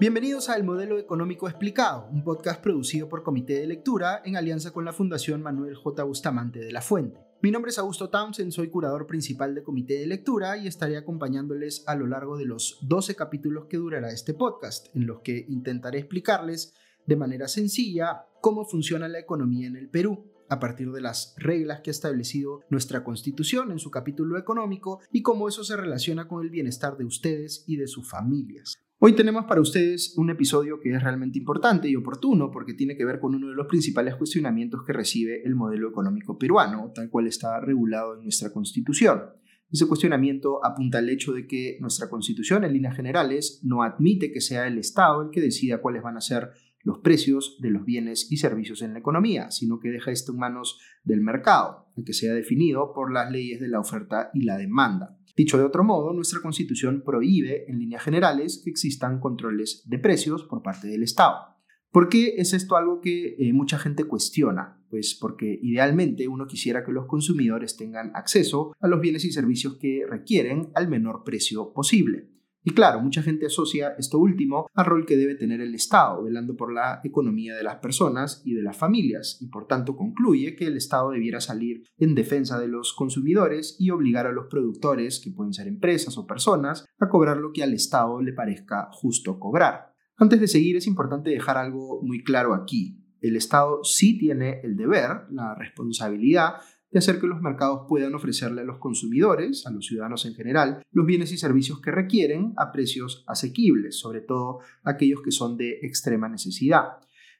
Bienvenidos a El Modelo Económico Explicado, un podcast producido por Comité de Lectura en alianza con la Fundación Manuel J. Bustamante de la Fuente. Mi nombre es Augusto Townsend, soy curador principal de Comité de Lectura y estaré acompañándoles a lo largo de los 12 capítulos que durará este podcast, en los que intentaré explicarles de manera sencilla cómo funciona la economía en el Perú a partir de las reglas que ha establecido nuestra Constitución en su capítulo económico y cómo eso se relaciona con el bienestar de ustedes y de sus familias. Hoy tenemos para ustedes un episodio que es realmente importante y oportuno porque tiene que ver con uno de los principales cuestionamientos que recibe el modelo económico peruano, tal cual está regulado en nuestra Constitución. Ese cuestionamiento apunta al hecho de que nuestra Constitución, en líneas generales, no admite que sea el Estado el que decida cuáles van a ser los precios de los bienes y servicios en la economía, sino que deja esto en manos del mercado, el que sea definido por las leyes de la oferta y la demanda. Dicho de otro modo, nuestra Constitución prohíbe, en líneas generales, que existan controles de precios por parte del Estado. ¿Por qué es esto algo que eh, mucha gente cuestiona? Pues porque idealmente uno quisiera que los consumidores tengan acceso a los bienes y servicios que requieren al menor precio posible. Y claro, mucha gente asocia esto último al rol que debe tener el Estado, velando por la economía de las personas y de las familias, y por tanto concluye que el Estado debiera salir en defensa de los consumidores y obligar a los productores, que pueden ser empresas o personas, a cobrar lo que al Estado le parezca justo cobrar. Antes de seguir es importante dejar algo muy claro aquí. El Estado sí tiene el deber, la responsabilidad de hacer que los mercados puedan ofrecerle a los consumidores, a los ciudadanos en general, los bienes y servicios que requieren a precios asequibles, sobre todo aquellos que son de extrema necesidad.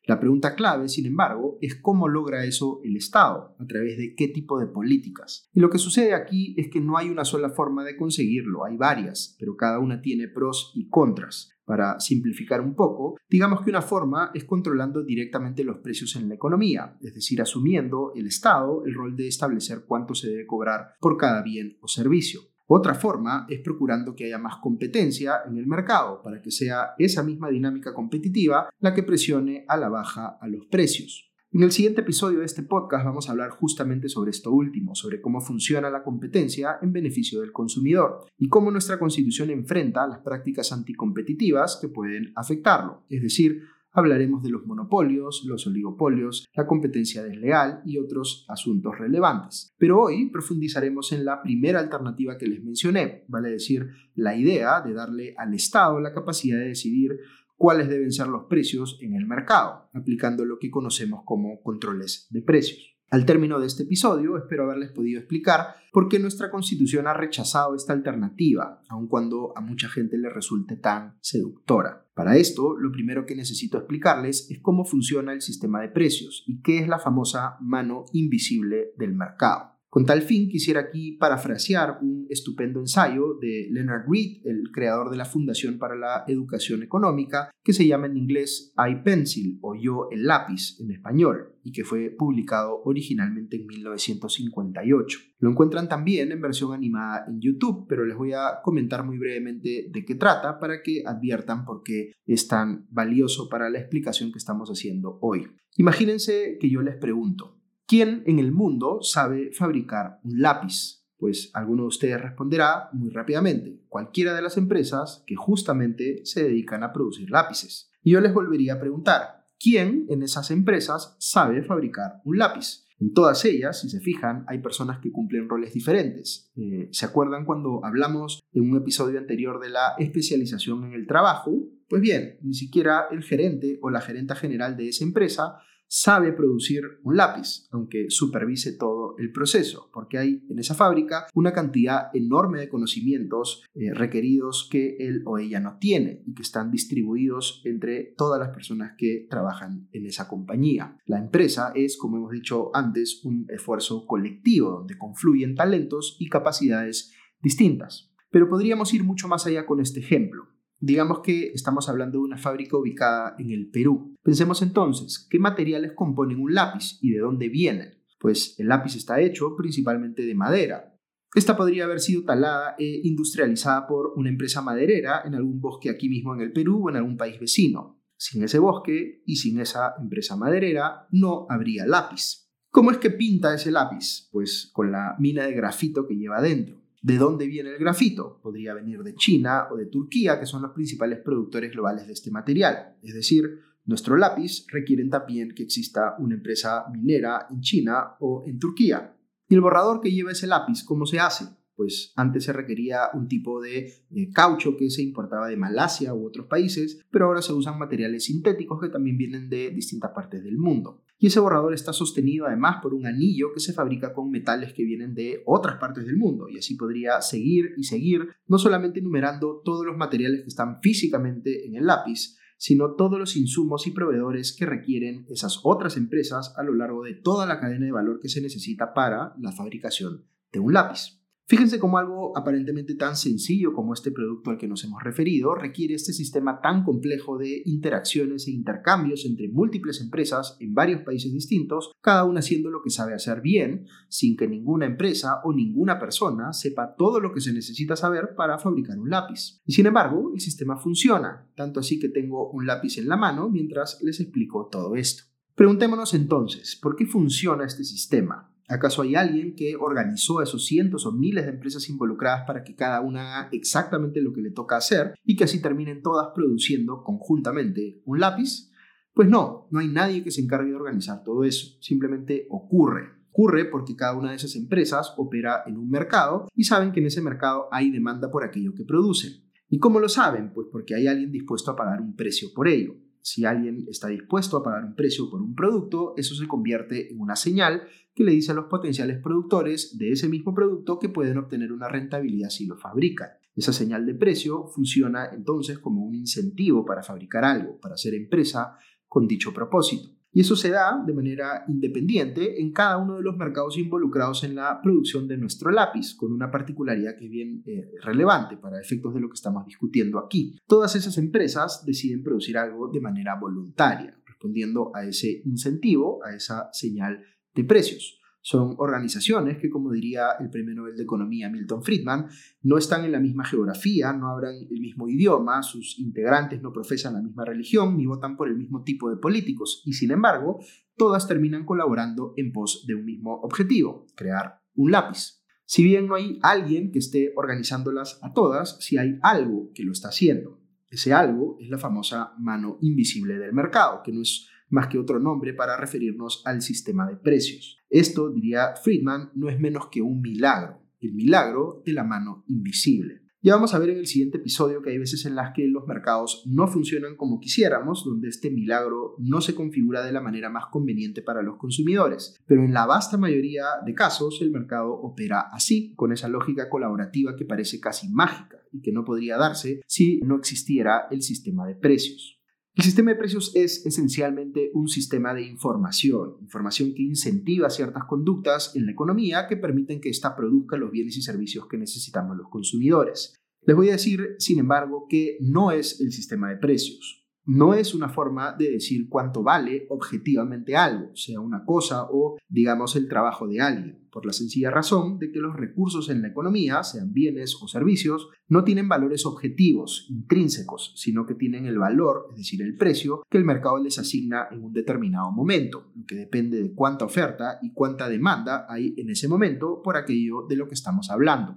La pregunta clave, sin embargo, es cómo logra eso el Estado, a través de qué tipo de políticas. Y lo que sucede aquí es que no hay una sola forma de conseguirlo, hay varias, pero cada una tiene pros y contras. Para simplificar un poco, digamos que una forma es controlando directamente los precios en la economía, es decir, asumiendo el Estado el rol de establecer cuánto se debe cobrar por cada bien o servicio. Otra forma es procurando que haya más competencia en el mercado para que sea esa misma dinámica competitiva la que presione a la baja a los precios. En el siguiente episodio de este podcast vamos a hablar justamente sobre esto último, sobre cómo funciona la competencia en beneficio del consumidor y cómo nuestra constitución enfrenta las prácticas anticompetitivas que pueden afectarlo. Es decir, hablaremos de los monopolios, los oligopolios, la competencia desleal y otros asuntos relevantes. Pero hoy profundizaremos en la primera alternativa que les mencioné, vale decir, la idea de darle al Estado la capacidad de decidir cuáles deben ser los precios en el mercado, aplicando lo que conocemos como controles de precios. Al término de este episodio, espero haberles podido explicar por qué nuestra constitución ha rechazado esta alternativa, aun cuando a mucha gente le resulte tan seductora. Para esto, lo primero que necesito explicarles es cómo funciona el sistema de precios y qué es la famosa mano invisible del mercado. Con tal fin, quisiera aquí parafrasear un estupendo ensayo de Leonard Reed, el creador de la Fundación para la Educación Económica, que se llama en inglés iPencil o Yo el lápiz en español, y que fue publicado originalmente en 1958. Lo encuentran también en versión animada en YouTube, pero les voy a comentar muy brevemente de qué trata para que adviertan por qué es tan valioso para la explicación que estamos haciendo hoy. Imagínense que yo les pregunto, ¿Quién en el mundo sabe fabricar un lápiz? Pues alguno de ustedes responderá muy rápidamente, cualquiera de las empresas que justamente se dedican a producir lápices. Y yo les volvería a preguntar, ¿quién en esas empresas sabe fabricar un lápiz? En todas ellas, si se fijan, hay personas que cumplen roles diferentes. Eh, ¿Se acuerdan cuando hablamos en un episodio anterior de la especialización en el trabajo? Pues bien, ni siquiera el gerente o la gerenta general de esa empresa sabe producir un lápiz, aunque supervise todo el proceso, porque hay en esa fábrica una cantidad enorme de conocimientos eh, requeridos que él o ella no tiene y que están distribuidos entre todas las personas que trabajan en esa compañía. La empresa es, como hemos dicho antes, un esfuerzo colectivo donde confluyen talentos y capacidades distintas. Pero podríamos ir mucho más allá con este ejemplo. Digamos que estamos hablando de una fábrica ubicada en el Perú. Pensemos entonces, ¿qué materiales componen un lápiz y de dónde vienen? Pues el lápiz está hecho principalmente de madera. Esta podría haber sido talada e industrializada por una empresa maderera en algún bosque aquí mismo en el Perú o en algún país vecino. Sin ese bosque y sin esa empresa maderera no habría lápiz. ¿Cómo es que pinta ese lápiz? Pues con la mina de grafito que lleva dentro. ¿De dónde viene el grafito? Podría venir de China o de Turquía, que son los principales productores globales de este material. Es decir, nuestro lápiz requiere también que exista una empresa minera en China o en Turquía. ¿Y el borrador que lleva ese lápiz, cómo se hace? Pues antes se requería un tipo de eh, caucho que se importaba de Malasia u otros países, pero ahora se usan materiales sintéticos que también vienen de distintas partes del mundo. Y ese borrador está sostenido además por un anillo que se fabrica con metales que vienen de otras partes del mundo. Y así podría seguir y seguir, no solamente enumerando todos los materiales que están físicamente en el lápiz, sino todos los insumos y proveedores que requieren esas otras empresas a lo largo de toda la cadena de valor que se necesita para la fabricación de un lápiz. Fíjense cómo algo aparentemente tan sencillo como este producto al que nos hemos referido requiere este sistema tan complejo de interacciones e intercambios entre múltiples empresas en varios países distintos, cada una haciendo lo que sabe hacer bien, sin que ninguna empresa o ninguna persona sepa todo lo que se necesita saber para fabricar un lápiz. Y sin embargo, el sistema funciona, tanto así que tengo un lápiz en la mano mientras les explico todo esto. Preguntémonos entonces, ¿por qué funciona este sistema? ¿Acaso hay alguien que organizó a esos cientos o miles de empresas involucradas para que cada una haga exactamente lo que le toca hacer y que así terminen todas produciendo conjuntamente un lápiz? Pues no, no hay nadie que se encargue de organizar todo eso, simplemente ocurre. Ocurre porque cada una de esas empresas opera en un mercado y saben que en ese mercado hay demanda por aquello que producen. ¿Y cómo lo saben? Pues porque hay alguien dispuesto a pagar un precio por ello. Si alguien está dispuesto a pagar un precio por un producto, eso se convierte en una señal que le dice a los potenciales productores de ese mismo producto que pueden obtener una rentabilidad si lo fabrican. Esa señal de precio funciona entonces como un incentivo para fabricar algo, para ser empresa con dicho propósito. Y eso se da de manera independiente en cada uno de los mercados involucrados en la producción de nuestro lápiz, con una particularidad que es bien eh, relevante para efectos de lo que estamos discutiendo aquí. Todas esas empresas deciden producir algo de manera voluntaria, respondiendo a ese incentivo, a esa señal de precios. Son organizaciones que, como diría el premio Nobel de Economía Milton Friedman, no están en la misma geografía, no hablan el mismo idioma, sus integrantes no profesan la misma religión ni votan por el mismo tipo de políticos y, sin embargo, todas terminan colaborando en pos de un mismo objetivo, crear un lápiz. Si bien no hay alguien que esté organizándolas a todas, sí hay algo que lo está haciendo. Ese algo es la famosa mano invisible del mercado, que no es más que otro nombre para referirnos al sistema de precios. Esto, diría Friedman, no es menos que un milagro, el milagro de la mano invisible. Ya vamos a ver en el siguiente episodio que hay veces en las que los mercados no funcionan como quisiéramos, donde este milagro no se configura de la manera más conveniente para los consumidores. Pero en la vasta mayoría de casos el mercado opera así, con esa lógica colaborativa que parece casi mágica y que no podría darse si no existiera el sistema de precios. El sistema de precios es esencialmente un sistema de información, información que incentiva ciertas conductas en la economía que permiten que ésta produzca los bienes y servicios que necesitamos los consumidores. Les voy a decir, sin embargo, que no es el sistema de precios no es una forma de decir cuánto vale objetivamente algo, sea una cosa o, digamos, el trabajo de alguien, por la sencilla razón de que los recursos en la economía, sean bienes o servicios, no tienen valores objetivos, intrínsecos, sino que tienen el valor, es decir, el precio, que el mercado les asigna en un determinado momento, lo que depende de cuánta oferta y cuánta demanda hay en ese momento por aquello de lo que estamos hablando.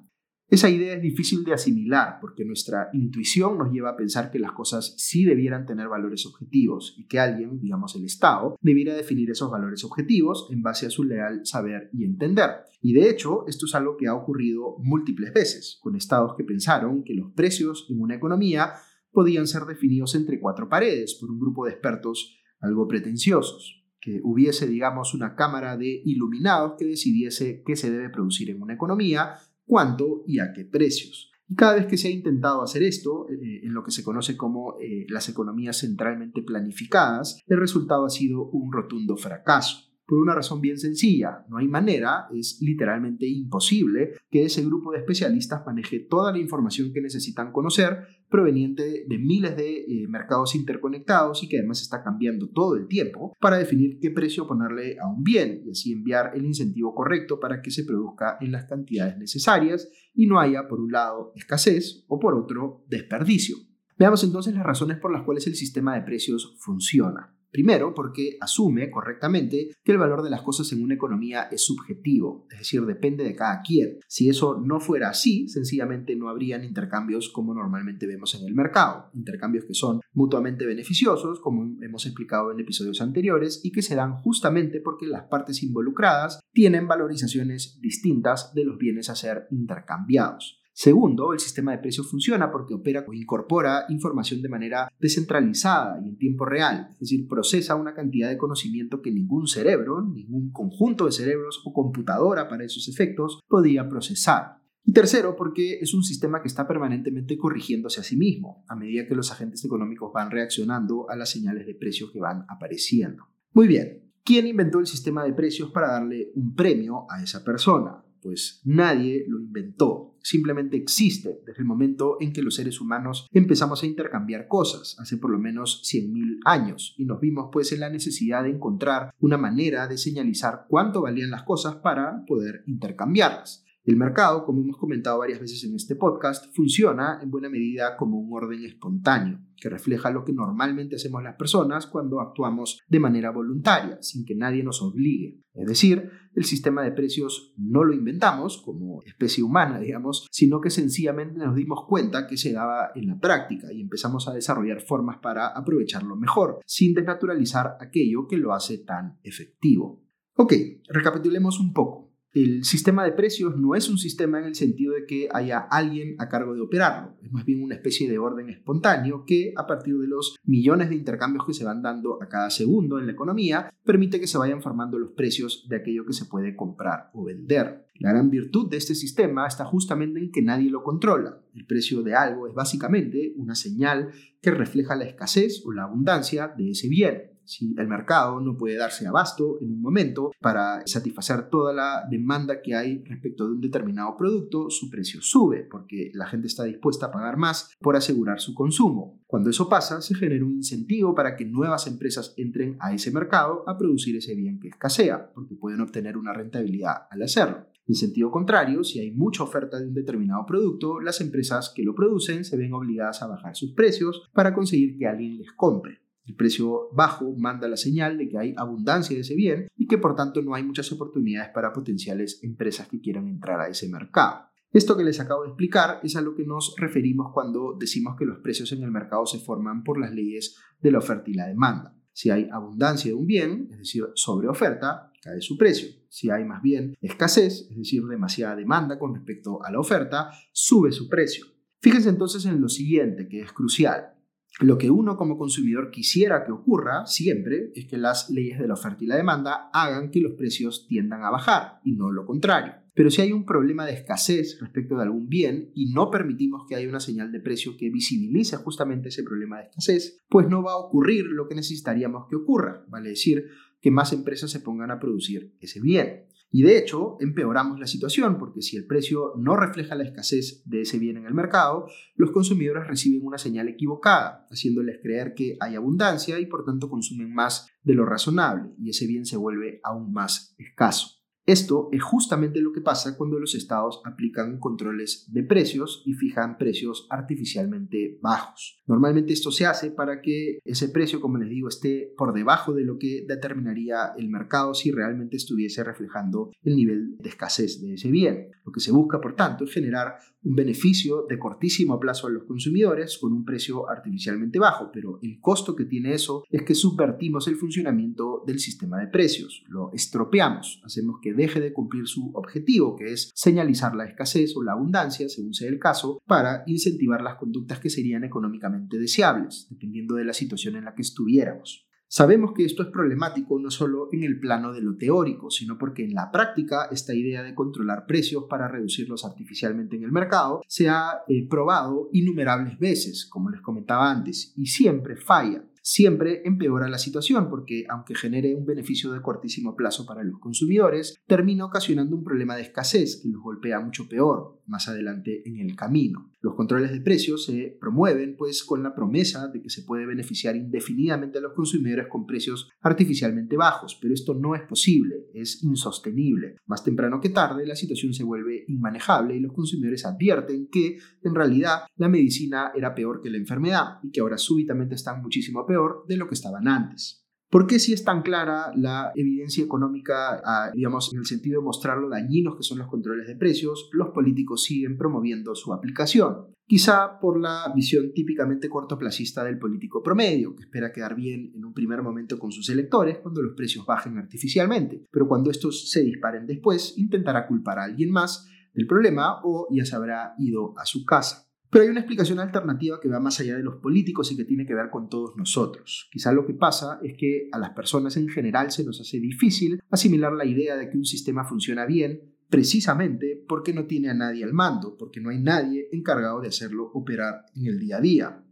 Esa idea es difícil de asimilar porque nuestra intuición nos lleva a pensar que las cosas sí debieran tener valores objetivos y que alguien, digamos el Estado, debiera definir esos valores objetivos en base a su leal saber y entender. Y de hecho, esto es algo que ha ocurrido múltiples veces, con estados que pensaron que los precios en una economía podían ser definidos entre cuatro paredes por un grupo de expertos algo pretenciosos que hubiese, digamos, una cámara de iluminados que decidiese qué se debe producir en una economía cuánto y a qué precios. Y cada vez que se ha intentado hacer esto, eh, en lo que se conoce como eh, las economías centralmente planificadas, el resultado ha sido un rotundo fracaso por una razón bien sencilla. No hay manera, es literalmente imposible que ese grupo de especialistas maneje toda la información que necesitan conocer proveniente de miles de eh, mercados interconectados y que además está cambiando todo el tiempo para definir qué precio ponerle a un bien y así enviar el incentivo correcto para que se produzca en las cantidades necesarias y no haya por un lado escasez o por otro desperdicio. Veamos entonces las razones por las cuales el sistema de precios funciona. Primero, porque asume correctamente que el valor de las cosas en una economía es subjetivo, es decir, depende de cada quien. Si eso no fuera así, sencillamente no habrían intercambios como normalmente vemos en el mercado, intercambios que son mutuamente beneficiosos, como hemos explicado en episodios anteriores, y que se dan justamente porque las partes involucradas tienen valorizaciones distintas de los bienes a ser intercambiados. Segundo, el sistema de precios funciona porque opera o incorpora información de manera descentralizada y en tiempo real, es decir, procesa una cantidad de conocimiento que ningún cerebro, ningún conjunto de cerebros o computadora para esos efectos podía procesar. Y tercero, porque es un sistema que está permanentemente corrigiéndose a sí mismo, a medida que los agentes económicos van reaccionando a las señales de precios que van apareciendo. Muy bien, ¿quién inventó el sistema de precios para darle un premio a esa persona? Pues nadie lo inventó, simplemente existe desde el momento en que los seres humanos empezamos a intercambiar cosas, hace por lo menos 100.000 años, y nos vimos pues en la necesidad de encontrar una manera de señalizar cuánto valían las cosas para poder intercambiarlas. El mercado, como hemos comentado varias veces en este podcast, funciona en buena medida como un orden espontáneo, que refleja lo que normalmente hacemos las personas cuando actuamos de manera voluntaria, sin que nadie nos obligue. Es decir, el sistema de precios no lo inventamos como especie humana, digamos, sino que sencillamente nos dimos cuenta que se daba en la práctica y empezamos a desarrollar formas para aprovecharlo mejor, sin desnaturalizar aquello que lo hace tan efectivo. Ok, recapitulemos un poco. El sistema de precios no es un sistema en el sentido de que haya alguien a cargo de operarlo, es más bien una especie de orden espontáneo que, a partir de los millones de intercambios que se van dando a cada segundo en la economía, permite que se vayan formando los precios de aquello que se puede comprar o vender. La gran virtud de este sistema está justamente en que nadie lo controla. El precio de algo es básicamente una señal que refleja la escasez o la abundancia de ese bien. Si el mercado no puede darse abasto en un momento para satisfacer toda la demanda que hay respecto de un determinado producto, su precio sube porque la gente está dispuesta a pagar más por asegurar su consumo. Cuando eso pasa, se genera un incentivo para que nuevas empresas entren a ese mercado a producir ese bien que escasea, porque pueden obtener una rentabilidad al hacerlo. En sentido contrario, si hay mucha oferta de un determinado producto, las empresas que lo producen se ven obligadas a bajar sus precios para conseguir que alguien les compre. El precio bajo manda la señal de que hay abundancia de ese bien y que por tanto no hay muchas oportunidades para potenciales empresas que quieran entrar a ese mercado. Esto que les acabo de explicar es a lo que nos referimos cuando decimos que los precios en el mercado se forman por las leyes de la oferta y la demanda. Si hay abundancia de un bien, es decir, sobre oferta, cae su precio. Si hay más bien escasez, es decir, demasiada demanda con respecto a la oferta, sube su precio. Fíjense entonces en lo siguiente, que es crucial. Lo que uno como consumidor quisiera que ocurra siempre es que las leyes de la oferta y la demanda hagan que los precios tiendan a bajar y no lo contrario. Pero si hay un problema de escasez respecto de algún bien y no permitimos que haya una señal de precio que visibilice justamente ese problema de escasez, pues no va a ocurrir lo que necesitaríamos que ocurra, vale decir, que más empresas se pongan a producir ese bien. Y de hecho, empeoramos la situación porque si el precio no refleja la escasez de ese bien en el mercado, los consumidores reciben una señal equivocada, haciéndoles creer que hay abundancia y por tanto consumen más de lo razonable y ese bien se vuelve aún más escaso. Esto es justamente lo que pasa cuando los estados aplican controles de precios y fijan precios artificialmente bajos. Normalmente esto se hace para que ese precio, como les digo, esté por debajo de lo que determinaría el mercado si realmente estuviese reflejando el nivel de escasez de ese bien. Lo que se busca, por tanto, es generar un beneficio de cortísimo plazo a los consumidores con un precio artificialmente bajo, pero el costo que tiene eso es que subvertimos el funcionamiento del sistema de precios, lo estropeamos, hacemos que deje de cumplir su objetivo, que es señalizar la escasez o la abundancia, según sea el caso, para incentivar las conductas que serían económicamente deseables, dependiendo de la situación en la que estuviéramos. Sabemos que esto es problemático no solo en el plano de lo teórico, sino porque en la práctica esta idea de controlar precios para reducirlos artificialmente en el mercado se ha eh, probado innumerables veces, como les comentaba antes, y siempre falla siempre empeora la situación porque aunque genere un beneficio de cortísimo plazo para los consumidores, termina ocasionando un problema de escasez que los golpea mucho peor más adelante en el camino. Los controles de precios se promueven pues con la promesa de que se puede beneficiar indefinidamente a los consumidores con precios artificialmente bajos, pero esto no es posible, es insostenible. Más temprano que tarde la situación se vuelve inmanejable y los consumidores advierten que en realidad la medicina era peor que la enfermedad y que ahora súbitamente están muchísimo peor de lo que estaban antes. ¿Por qué si es tan clara la evidencia económica, ah, digamos, en el sentido de mostrar lo dañinos que son los controles de precios, los políticos siguen promoviendo su aplicación? Quizá por la visión típicamente cortoplacista del político promedio, que espera quedar bien en un primer momento con sus electores cuando los precios bajen artificialmente, pero cuando estos se disparen después, intentará culpar a alguien más del problema o ya se habrá ido a su casa. Pero hay una explicación alternativa que va más allá de los políticos y que tiene que ver con todos nosotros. Quizá lo que pasa es que a las personas en general se nos hace difícil asimilar la idea de que un sistema funciona bien precisamente porque no tiene a nadie al mando, porque no hay nadie encargado de hacerlo operar en el día a día,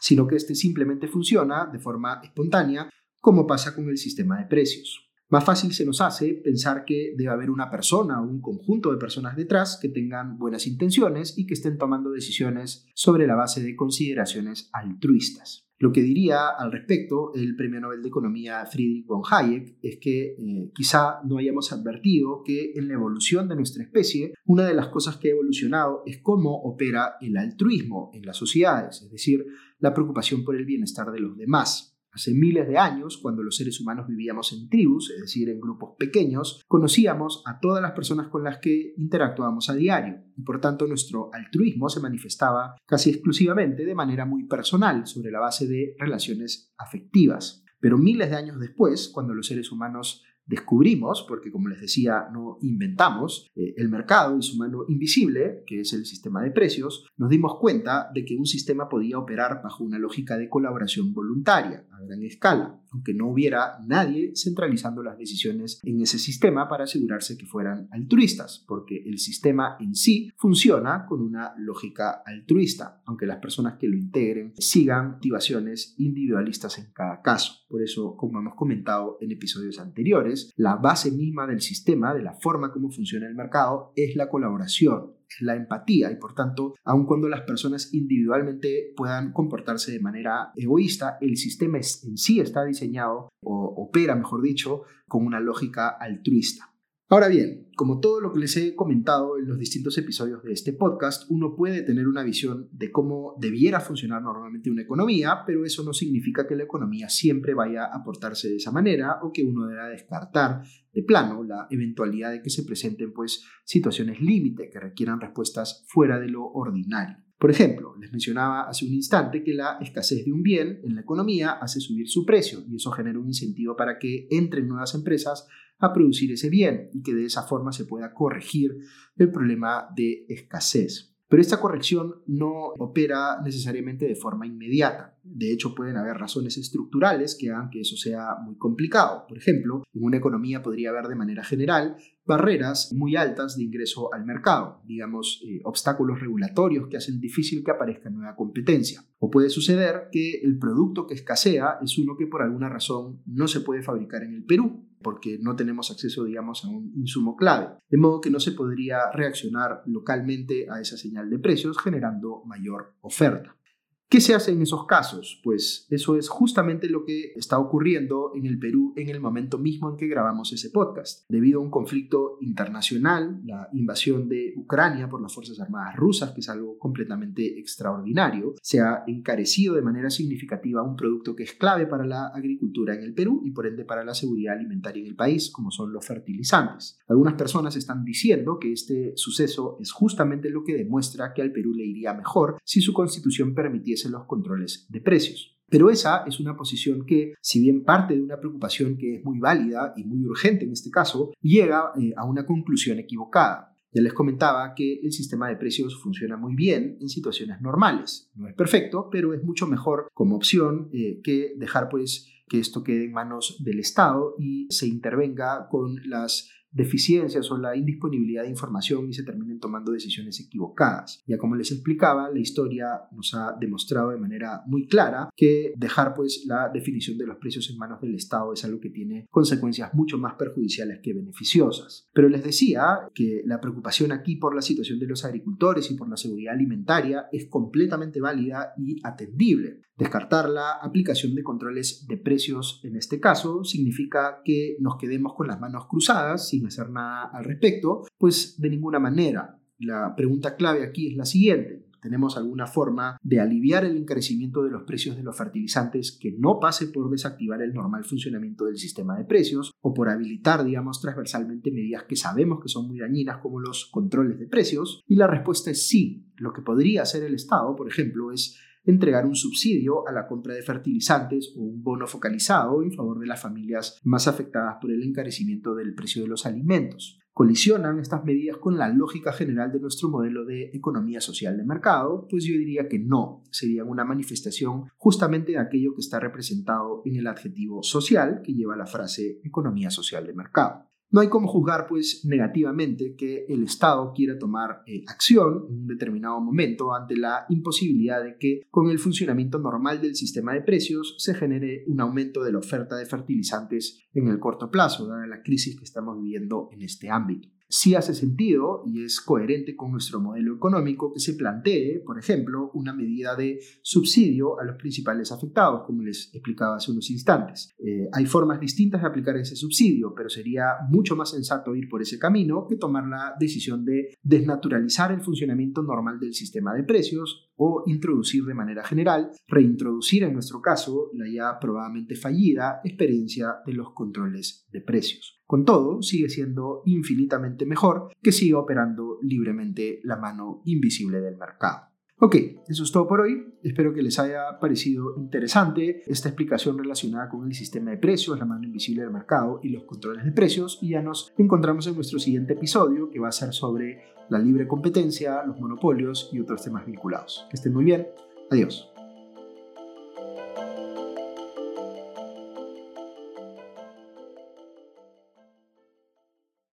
sino que este simplemente funciona de forma espontánea como pasa con el sistema de precios. Más fácil se nos hace pensar que debe haber una persona o un conjunto de personas detrás que tengan buenas intenciones y que estén tomando decisiones sobre la base de consideraciones altruistas. Lo que diría al respecto el Premio Nobel de Economía Friedrich von Hayek es que eh, quizá no hayamos advertido que en la evolución de nuestra especie, una de las cosas que ha evolucionado es cómo opera el altruismo en las sociedades, es decir, la preocupación por el bienestar de los demás. Hace miles de años, cuando los seres humanos vivíamos en tribus, es decir, en grupos pequeños, conocíamos a todas las personas con las que interactuábamos a diario y por tanto nuestro altruismo se manifestaba casi exclusivamente de manera muy personal, sobre la base de relaciones afectivas. Pero miles de años después, cuando los seres humanos descubrimos, porque como les decía, no inventamos, eh, el mercado y su mano invisible, que es el sistema de precios, nos dimos cuenta de que un sistema podía operar bajo una lógica de colaboración voluntaria a gran escala, aunque no hubiera nadie centralizando las decisiones en ese sistema para asegurarse que fueran altruistas, porque el sistema en sí funciona con una lógica altruista, aunque las personas que lo integren sigan motivaciones individualistas en cada caso. Por eso, como hemos comentado en episodios anteriores, la base misma del sistema, de la forma como funciona el mercado, es la colaboración, la empatía y por tanto, aun cuando las personas individualmente puedan comportarse de manera egoísta, el sistema en sí está diseñado o opera, mejor dicho, con una lógica altruista. Ahora bien, como todo lo que les he comentado en los distintos episodios de este podcast, uno puede tener una visión de cómo debiera funcionar normalmente una economía, pero eso no significa que la economía siempre vaya a portarse de esa manera o que uno deba descartar de plano la eventualidad de que se presenten pues situaciones límite que requieran respuestas fuera de lo ordinario. Por ejemplo, les mencionaba hace un instante que la escasez de un bien en la economía hace subir su precio y eso genera un incentivo para que entren nuevas empresas a producir ese bien y que de esa forma se pueda corregir el problema de escasez. Pero esta corrección no opera necesariamente de forma inmediata. De hecho, pueden haber razones estructurales que hagan que eso sea muy complicado. Por ejemplo, en una economía podría haber de manera general barreras muy altas de ingreso al mercado, digamos, eh, obstáculos regulatorios que hacen difícil que aparezca nueva competencia. O puede suceder que el producto que escasea es uno que por alguna razón no se puede fabricar en el Perú, porque no tenemos acceso, digamos, a un insumo clave. De modo que no se podría reaccionar localmente a esa señal de precios generando mayor oferta. ¿Qué se hace en esos casos? Pues eso es justamente lo que está ocurriendo en el Perú en el momento mismo en que grabamos ese podcast. Debido a un conflicto internacional, la invasión de Ucrania por las Fuerzas Armadas rusas, que es algo completamente extraordinario, se ha encarecido de manera significativa un producto que es clave para la agricultura en el Perú y por ende para la seguridad alimentaria en el país, como son los fertilizantes. Algunas personas están diciendo que este suceso es justamente lo que demuestra que al Perú le iría mejor si su constitución permitiese en los controles de precios. Pero esa es una posición que, si bien parte de una preocupación que es muy válida y muy urgente en este caso, llega eh, a una conclusión equivocada. Ya les comentaba que el sistema de precios funciona muy bien en situaciones normales. No es perfecto, pero es mucho mejor como opción eh, que dejar pues que esto quede en manos del Estado y se intervenga con las deficiencias o la indisponibilidad de información y se terminen tomando decisiones equivocadas. Ya como les explicaba, la historia nos ha demostrado de manera muy clara que dejar pues la definición de los precios en manos del Estado es algo que tiene consecuencias mucho más perjudiciales que beneficiosas. Pero les decía que la preocupación aquí por la situación de los agricultores y por la seguridad alimentaria es completamente válida y atendible. Descartar la aplicación de controles de precios en este caso significa que nos quedemos con las manos cruzadas sin hacer nada al respecto, pues de ninguna manera. La pregunta clave aquí es la siguiente. tenemos alguna forma de aliviar el encarecimiento de los precios de los fertilizantes que no pase por desactivar el normal funcionamiento del sistema de precios o por habilitar, digamos, transversalmente medidas que sabemos que son muy dañinas como los controles de precios? Y la respuesta es sí. Lo que podría hacer el Estado, por ejemplo, es entregar un subsidio a la compra de fertilizantes o un bono focalizado en favor de las familias más afectadas por el encarecimiento del precio de los alimentos. ¿Colisionan estas medidas con la lógica general de nuestro modelo de economía social de mercado? Pues yo diría que no, serían una manifestación justamente de aquello que está representado en el adjetivo social que lleva la frase economía social de mercado. No hay como juzgar, pues, negativamente que el Estado quiera tomar eh, acción en un determinado momento ante la imposibilidad de que, con el funcionamiento normal del sistema de precios, se genere un aumento de la oferta de fertilizantes en el corto plazo, dada la crisis que estamos viviendo en este ámbito sí hace sentido y es coherente con nuestro modelo económico que se plantee, por ejemplo, una medida de subsidio a los principales afectados, como les explicaba hace unos instantes. Eh, hay formas distintas de aplicar ese subsidio, pero sería mucho más sensato ir por ese camino que tomar la decisión de desnaturalizar el funcionamiento normal del sistema de precios o introducir de manera general, reintroducir en nuestro caso la ya probablemente fallida experiencia de los controles de precios. Con todo, sigue siendo infinitamente mejor que siga operando libremente la mano invisible del mercado. Ok, eso es todo por hoy. Espero que les haya parecido interesante esta explicación relacionada con el sistema de precios, la mano invisible del mercado y los controles de precios. Y ya nos encontramos en nuestro siguiente episodio que va a ser sobre la libre competencia, los monopolios y otros temas vinculados. Que estén muy bien. Adiós.